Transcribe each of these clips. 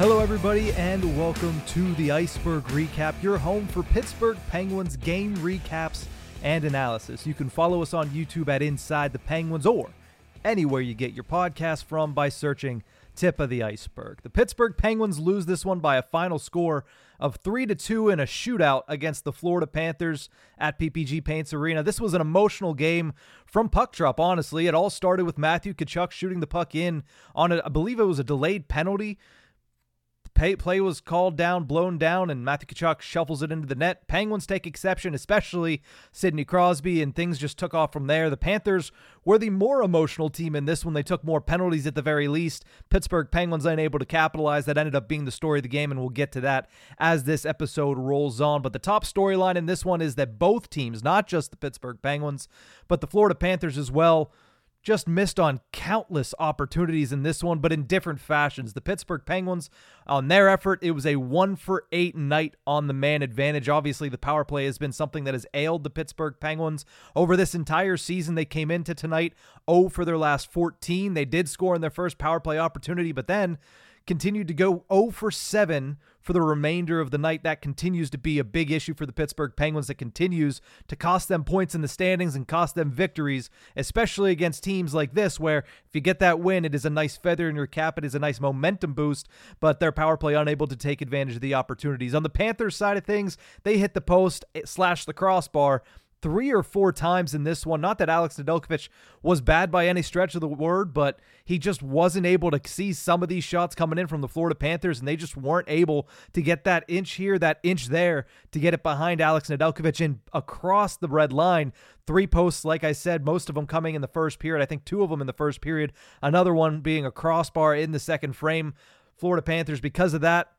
Hello, everybody, and welcome to the Ice-Burgh Recap, your home for Pittsburgh Penguins game recaps and analysis. You can follow us on YouTube at Inside the Penguins or anywhere you get your podcast from by searching Tip of the Ice-Burgh. The Pittsburgh Penguins lose this one by a final score of 3 to 2 in a shootout against the Florida Panthers at PPG Paints Arena. This was an emotional game from puck drop, honestly. It all started with Matthew Tkachuk shooting the puck in on a, I believe it was a delayed penalty Pay, play was called down, blown down, and Matthew Tkachuk shuffles it into the net. Penguins take exception, especially Sidney Crosby, and things just took off from there. The Panthers were the more emotional team in this one. They took more penalties at the very least. Pittsburgh Penguins unable to capitalize. That ended up being the story of the game, and we'll get to that as this episode rolls on. But the top storyline in this one is that both teams, not just the Pittsburgh Penguins, but the Florida Panthers as well, just missed on countless opportunities in this one, but in different fashions. The Pittsburgh Penguins, on their effort, it was a one for eight night on the man advantage. Obviously, the power play has been something that has ailed the Pittsburgh Penguins over this entire season. They came into tonight 0 for their last 14. They did score in their first power play opportunity, but then continued to go 0 for 7 for the remainder of the night. That continues to be a big issue for the Pittsburgh Penguins that continues to cost them points in the standings and cost them victories, especially against teams like this, where if you get that win, it is a nice feather in your cap. It is a nice momentum boost, but their power play unable to take advantage of the opportunities. On the Panthers side of things, they hit the post eh, slash the crossbar three or four times in this one. Not that Alex Nedeljkovic was bad by any stretch of the word, but he just wasn't able to see some of these shots coming in from the Florida Panthers, and they just weren't able to get that inch here, that inch there to get it behind Alex Nedeljkovic and across the red line. Three posts, like I said, most of them coming in the first period. I think two of them in the first period, another one being a crossbar in the second frame. Florida Panthers, because of that,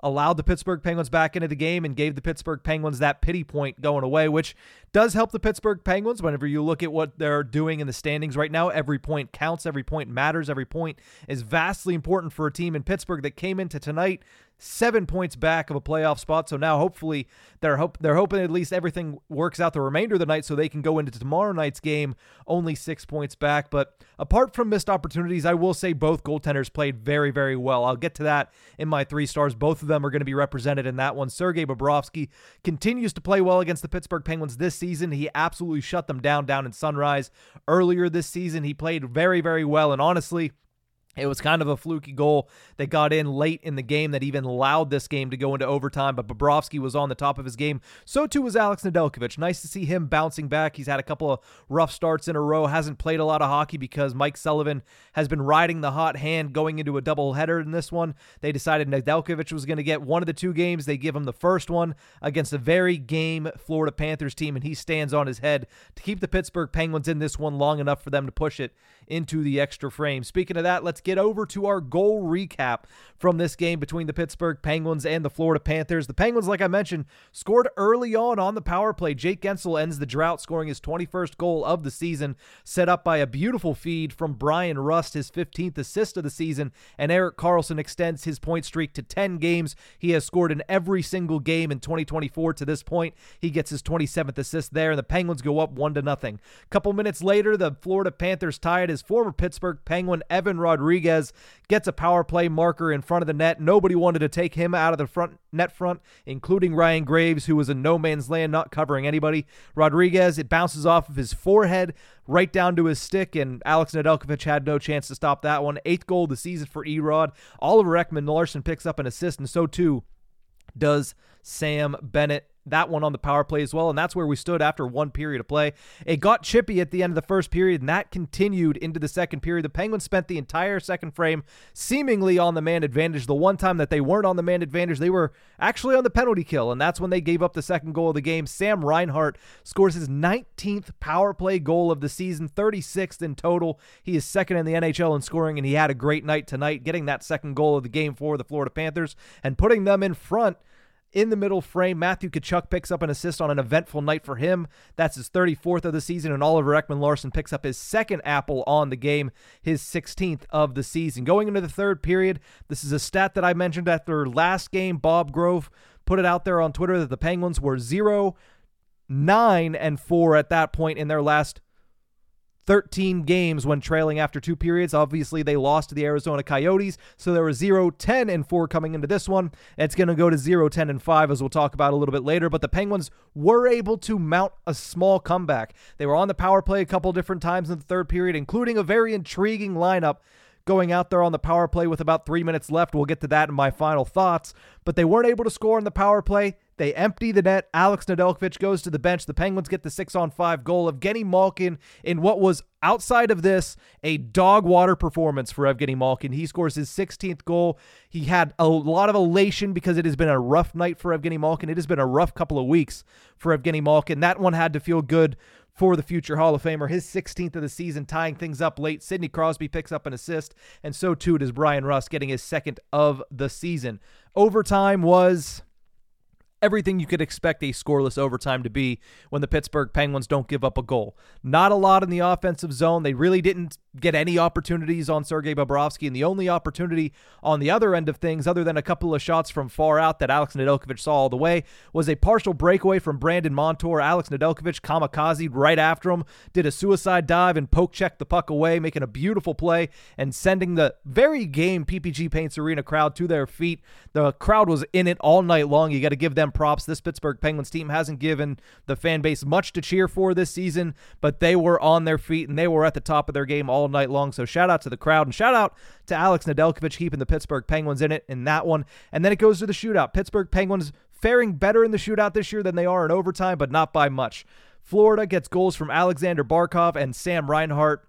allowed the Pittsburgh Penguins back into the game and gave the Pittsburgh Penguins that pity point going away, which does help the Pittsburgh Penguins whenever you look at what they're doing in the standings right now. Every point counts, every point matters, every point is vastly important for a team in Pittsburgh that came into tonight seven points back of a playoff spot. So now hopefully they're hope they're hoping at least everything works out the remainder of the night so they can go into tomorrow night's game only six points back. But apart from missed opportunities, I will say both goaltenders played very, very well. I'll get to that in my three stars. Both of them are going to be represented in that one. Sergei Bobrovsky continues to play well against the Pittsburgh Penguins this season. He absolutely shut them down down in Sunrise earlier this season. He played very, very well. And honestly, it was kind of a fluky goal that got in late in the game that even allowed this game to go into overtime, but Bobrovsky was on the top of his game. So too was Alex Nedeljkovic. Nice to see him bouncing back. He's had a couple of rough starts in a row, hasn't played a lot of hockey because Mike Sullivan has been riding the hot hand going into a doubleheader in this one. They decided Nedeljkovic was going to get one of the two games. They give him the first one against a very game Florida Panthers team, and he stands on his head to keep the Pittsburgh Penguins in this one long enough for them to push it into the extra frame. Speaking of that, let's get over to our goal recap from this game between the Pittsburgh Penguins and the Florida Panthers. The Penguins, like I mentioned, scored early on on the power play. Jake Guentzel ends the drought, scoring his 21st goal of the season, set up by a beautiful feed from Bryan Rust, his 15th assist of the season, and Erik Karlsson extends his point streak to 10 games. He has scored in every single game in 2024 to this point. He gets his 27th assist there, and the Penguins go up one to nothing. A Couple minutes later, the Florida Panthers tied his former Pittsburgh Penguin Evan Rodrigues gets a power play marker in front of the net. Nobody wanted to take him out of the front net front, including Ryan Graves, who was in no man's land, not covering anybody. Rodriguez, it bounces off of his forehead right down to his stick, and Alex Nedeljkovic had no chance to stop that one. Eighth goal of the season for Erod. Oliver Ekman-Larsson picks up an assist, and so too does Sam Bennett that one on the power play as well. And that's where we stood after one period of play. It got chippy at the end of the first period, and that continued into the second period. The Penguins spent the entire second frame seemingly on the man advantage. The one time that they weren't on the man advantage, they were actually on the penalty kill, and that's when they gave up the second goal of the game. Sam Reinhart scores his 19th power play goal of the season, 36th in total. He is second in the NHL in scoring, and he had a great night tonight, getting that second goal of the game for the Florida Panthers and putting them in front in the middle frame. Matthew Tkachuk picks up an assist on an eventful night for him. That's his 34th of the season, and Oliver Ekman-Larsson picks up his second apple on the game, his 16th of the season. Going into the third period, this is a stat that I mentioned after last game. Bob Grove put it out there on Twitter that the Penguins were 0, 9, and 4 at that point in their last 13 games when trailing after two periods. Obviously, they lost to the Arizona Coyotes, so there were 0 10 and 4 coming into this one. It's going to go to 0 10 and 5, as we'll talk about a little bit later. But the Penguins were able to mount a small comeback. They were on the power play a couple different times in the third period, including a very intriguing lineup going out there on the power play with about three minutes left. We'll get to that in my final thoughts. But they weren't able to score on the power play. They empty the net. Alex Nedeljkovic goes to the bench. The Penguins get the six on five goal of Evgeny Malkin in what was outside of this a dog water performance for Evgeny Malkin. He scores his 16th goal. He had a lot of elation because it has been a rough night for Evgeny Malkin. It has been a rough couple of weeks for Evgeny Malkin. That one had to feel good for the future Hall of Famer. His 16th of the season, tying things up late. Sidney Crosby picks up an assist, and so too does Bryan Rust, getting his second of the season. Overtime was everything you could expect a scoreless overtime to be when the Pittsburgh Penguins don't give up a goal. Not a lot in the offensive zone. They really didn't get any opportunities on Sergei Bobrovsky, and the only opportunity on the other end of things, other than a couple of shots from far out that Alex Nedeljkovic saw all the way, was a partial breakaway from Brandon Montour. Alex Nedeljkovic kamikaze right after him, did a suicide dive and poke check the puck away, making a beautiful play and sending the very game PPG Paints Arena crowd to their feet. The crowd was in it all night long. You got to give them props. This Pittsburgh Penguins team hasn't given the fan base much to cheer for this season, but they were on their feet and they were at the top of their game all night long. So shout out to the crowd and shout out to Alex Nedeljkovic keeping the Pittsburgh Penguins in it in that one. And then it goes to the shootout. Pittsburgh Penguins faring better in the shootout this year than they are in overtime, but not by much. Florida gets goals from Alexander Barkov and Sam Reinhart.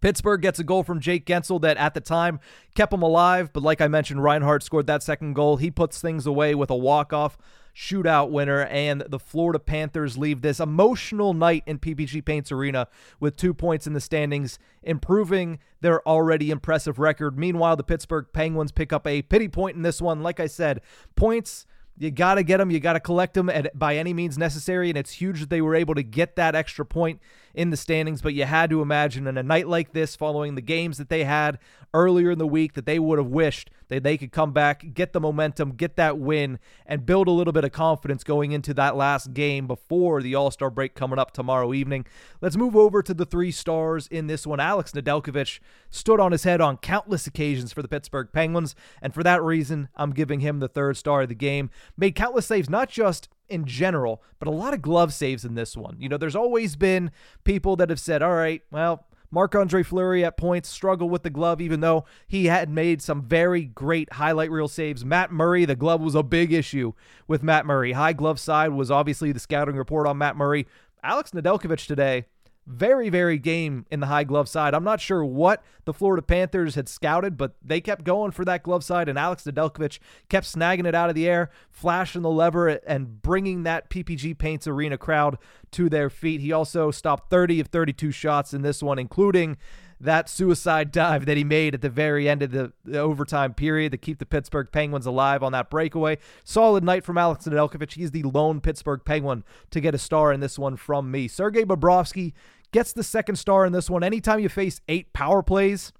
Pittsburgh gets a goal from Jake Guentzel that at the time kept them alive, but like I mentioned, Reinhart scored that second goal. He puts things away with a walk-off shootout winner, and the Florida Panthers leave this emotional night in PPG Paints Arena with two points in the standings, improving their already impressive record. Meanwhile, the Pittsburgh Penguins pick up a pity point in this one. Like I said, points you got to get them. You got to collect them at, by any means necessary. And it's huge that they were able to get that extra point in the standings. But you had to imagine in a night like this, following the games that they had earlier in the week, that they would have wished that they could come back, get the momentum, get that win, and build a little bit of confidence going into that last game before the All Star break coming up tomorrow evening. Let's move over to the three stars in this one. Alex Nedeljkovic stood on his head on countless occasions for the Pittsburgh Penguins, and for that reason, I'm giving him the third star of the game. Made countless saves, not just in general, but a lot of glove saves in this one. You know, there's always been people that have said, all right, well, Marc Andre Fleury at points struggled with the glove, even though he had made some very great highlight reel saves. Matt Murray, the glove was a big issue with Matt Murray. High glove side was obviously the scouting report on Matt Murray. Alex Nedeljkovic today very, very game in the high glove side. I'm not sure what the Florida Panthers had scouted, but they kept going for that glove side, and Alex Nedeljkovic kept snagging it out of the air, flashing the lever, and bringing that PPG Paints Arena crowd to their feet. He also stopped 30 of 32 shots in this one, including that suicide dive that he made at the very end of the, the, overtime period to keep the Pittsburgh Penguins alive on that breakaway. Solid night from Alex Nedeljkovic. He's the lone Pittsburgh Penguin to get a star in this one from me. Sergei Bobrovsky gets the second star in this one. Anytime you face eight power plays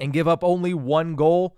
and give up only one goal,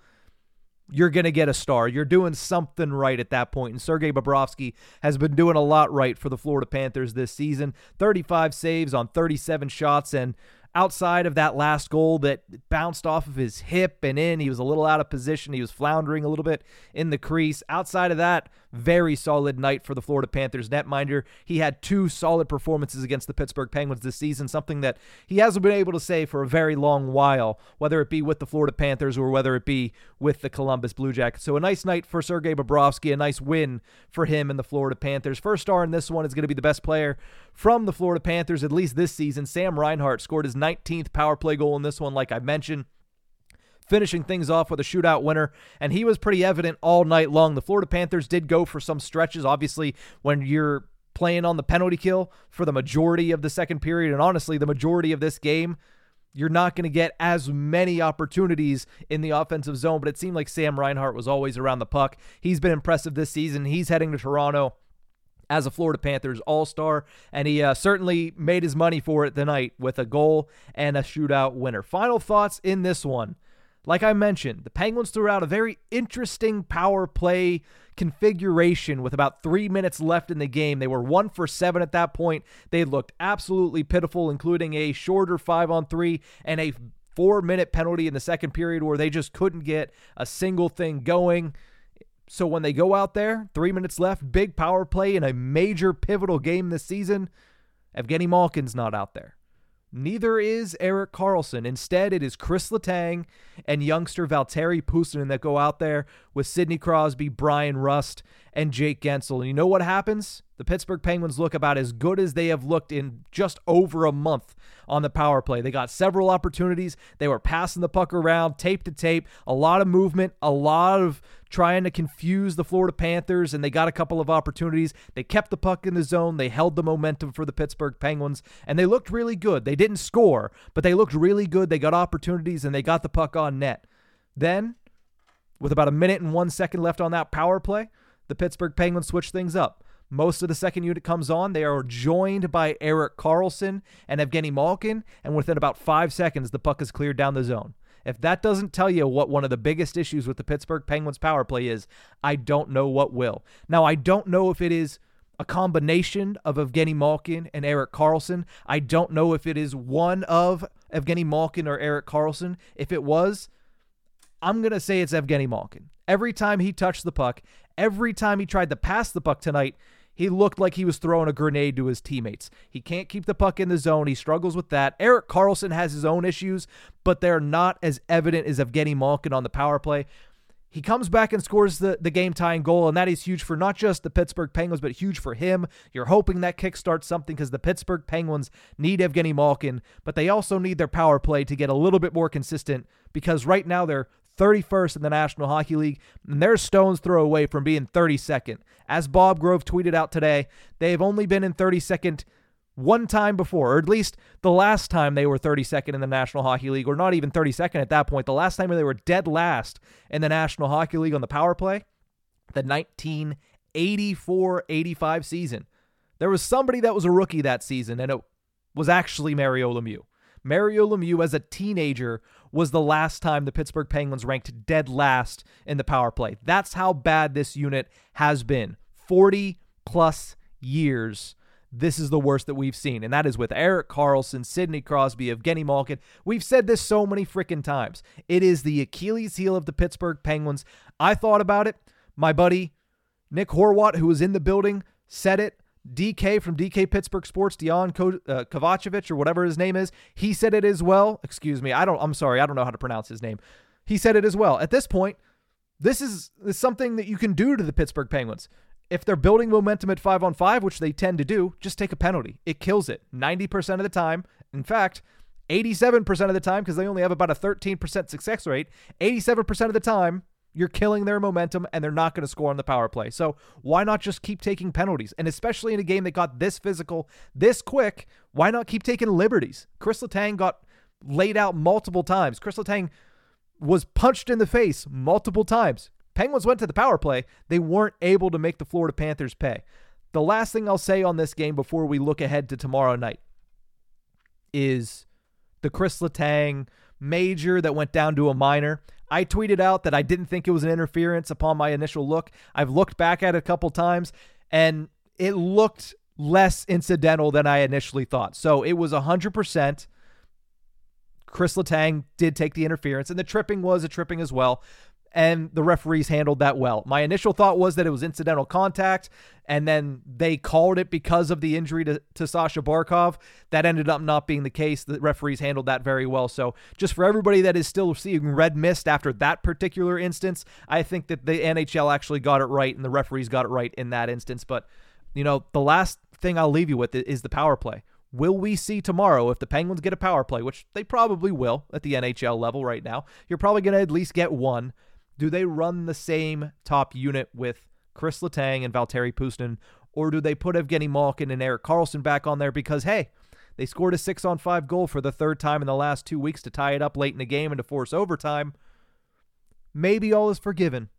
you're going to get a star. You're doing something right at that point. And Sergei Bobrovsky has been doing a lot right for the Florida Panthers this season 35 saves on 37 shots. And outside of that last goal that bounced off of his hip and in. He was a little out of position. He was floundering a little bit in the crease. Outside of that, very solid night for the Florida Panthers netminder. He had two solid performances against the Pittsburgh Penguins this season, something that he hasn't been able to say for a very long while, whether it be with the Florida Panthers or whether it be with the Columbus Blue Jackets. So a nice night for Sergei Bobrovsky, a nice win for him and the Florida Panthers. First star in this one is going to be the best player from the Florida Panthers, at least this season. Sam Reinhart scored his 19th power play goal in this one, like I mentioned finishing things off with a shootout winner, and he was pretty evident all night long. The Florida Panthers did go for some stretches, obviously, when you're playing on the penalty kill for the majority of the second period, and honestly, the majority of this game. You're not going to get as many opportunities in the offensive zone, but it seemed like Sam Reinhart was always around the puck. He's been impressive this season. He's heading to Toronto as a Florida Panthers All Star, and he uh, certainly made his money for it tonight with a goal and a shootout winner. Final thoughts in this one. Like I mentioned, the Penguins threw out a very interesting power play configuration with about three minutes left in the game. They were one for seven at that point. They looked absolutely pitiful, including a shorter five on three and a four minute penalty in the second period where they just couldn't get a single thing going. So when they go out there, three minutes left, big power play in a major pivotal game this season, Evgeny Malkin's not out there. Neither is Erik Karlsson. Instead, it is Chris Letang and youngster Valtteri Puustinen that go out there with Sidney Crosby, Bryan Rust, and Jake Guentzel. And you know what happens? The Pittsburgh Penguins look about as good as they have looked in just over a month on the power play. They got several opportunities. They were passing the puck around, tape to tape, a lot of movement, a lot of trying to confuse the Florida Panthers, and they got a couple of opportunities. They kept the puck in the zone. They held the momentum for the Pittsburgh Penguins, and they looked really good. They didn't score, but they looked really good. They got opportunities, and they got the puck on net. Then, with about a minute and one second left on that power play, the Pittsburgh Penguins switched things up. Most of the second unit comes on. They are joined by Erik Karlsson and Evgeny Malkin, and within about five seconds, the puck is cleared down the zone. If that doesn't tell you what one of the biggest issues with the Pittsburgh Penguins power play is, I don't know what will. Now, I don't know if it is a combination of Evgeny Malkin and Erik Karlsson. I don't know if it is one of Evgeny Malkin or Erik Karlsson. If it was, I'm going to say it's Evgeny Malkin. Every time he touched the puck, every time he tried to pass the puck tonight, he looked like he was throwing a grenade to his teammates. He can't keep the puck in the zone. He struggles with that. Erik Karlsson has his own issues, but they're not as evident as Evgeny Malkin on the power play. He comes back and scores the, the game tying goal, and that is huge for not just the Pittsburgh Penguins, but huge for him. You're hoping that kickstarts something because the Pittsburgh Penguins need Evgeny Malkin, but they also need their power play to get a little bit more consistent because right now they're 31st in the National Hockey League, and they're stones throw away from being 32nd. As Bob Grove tweeted out today, they have only been in 32nd one time before, or at least the last time they were 32nd in the National Hockey League, or not even 32nd at that point. The last time they were dead last in the National Hockey League on the power play, the 1984 85 season. There was somebody that was a rookie that season, and it was actually Mario Lemieux. Mario Lemieux, as a teenager, was the last time the Pittsburgh Penguins ranked dead last in the power play. That's how bad this unit has been. 40 plus years. This is the worst that we've seen, and that is with Erik Karlsson, Sidney Crosby, Evgeny Malkin. We've said this so many freaking times. It is the Achilles heel of the Pittsburgh Penguins. I thought about it. My buddy Nick Horwat, who was in the building, said it. DK from DK Pittsburgh Sports, Dion Ko- uh, Kovacevic or whatever his name is, he said it as well. Excuse me, I don't. I'm sorry, I don't know how to pronounce his name. He said it as well. At this point, this is, is something that you can do to the Pittsburgh Penguins. If they're building momentum at five on five, which they tend to do, just take a penalty. It kills it 90% of the time. In fact, 87% of the time, because they only have about a 13% success rate, 87% of the time, you're killing their momentum and they're not going to score on the power play. So why not just keep taking penalties? And especially in a game that got this physical, this quick, why not keep taking liberties? Chris Letang got laid out multiple times. Chris Letang was punched in the face multiple times. Penguins went to the power play. They weren't able to make the Florida Panthers pay. The last thing I'll say on this game before we look ahead to tomorrow night is the Chris Letang major that went down to a minor. I tweeted out that I didn't think it was an interference upon my initial look. I've looked back at it a couple times and it looked less incidental than I initially thought. So it was 100%. Chris Letang did take the interference, and the tripping was a tripping as well and the referees handled that well. My initial thought was that it was incidental contact, and then they called it because of the injury to, to Sasha Barkov. That ended up not being the case. The referees handled that very well. So, just for everybody that is still seeing red mist after that particular instance, I think that the NHL actually got it right and the referees got it right in that instance. But, you know, the last thing I'll leave you with is the power play. Will we see tomorrow if the Penguins get a power play, which they probably will at the NHL level right now? You're probably going to at least get one do they run the same top unit with Chris Letang and Valtteri Puustinen, or do they put Evgeny Malkin and Erik Karlsson back on there because, hey, they scored a six on five goal for the third time in the last two weeks to tie it up late in the game and to force overtime? Maybe all is forgiven.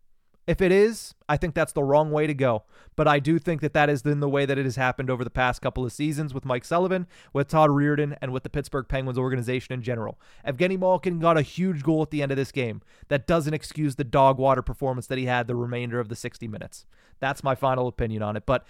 If it is, I think that's the wrong way to go. But I do think that that is in the way that it has happened over the past couple of seasons with Mike Sullivan, with Todd Reirden, and with the Pittsburgh Penguins organization in general. Evgeny Malkin got a huge goal at the end of this game. That doesn't excuse the dog water performance that he had the remainder of the 60 minutes. That's my final opinion on it. But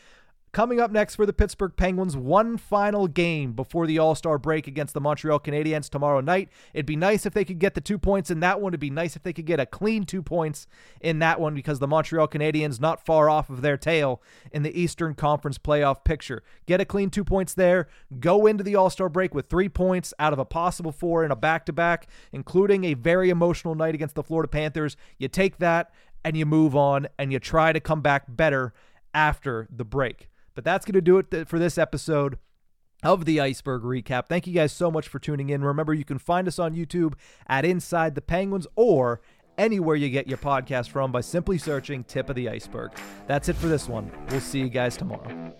Coming up next for the Pittsburgh Penguins, one final game before the All Star break against the Montreal Canadiens tomorrow night. It'd be nice if they could get the two points in that one. It'd be nice if they could get a clean two points in that one because the Montreal Canadiens not far off of their tail in the Eastern Conference playoff picture. Get a clean two points there. Go into the All Star break with three points out of a possible four in a back to back, including a very emotional night against the Florida Panthers. You take that and you move on and you try to come back better after the break. But that's going to do it for this episode of the Ice-Burgh Recap. Thank you guys so much for tuning in. Remember, you can find us on YouTube at Inside the Penguins or anywhere you get your podcast from by simply searching Tip of the Ice-Burgh. That's it for this one. We'll see you guys tomorrow.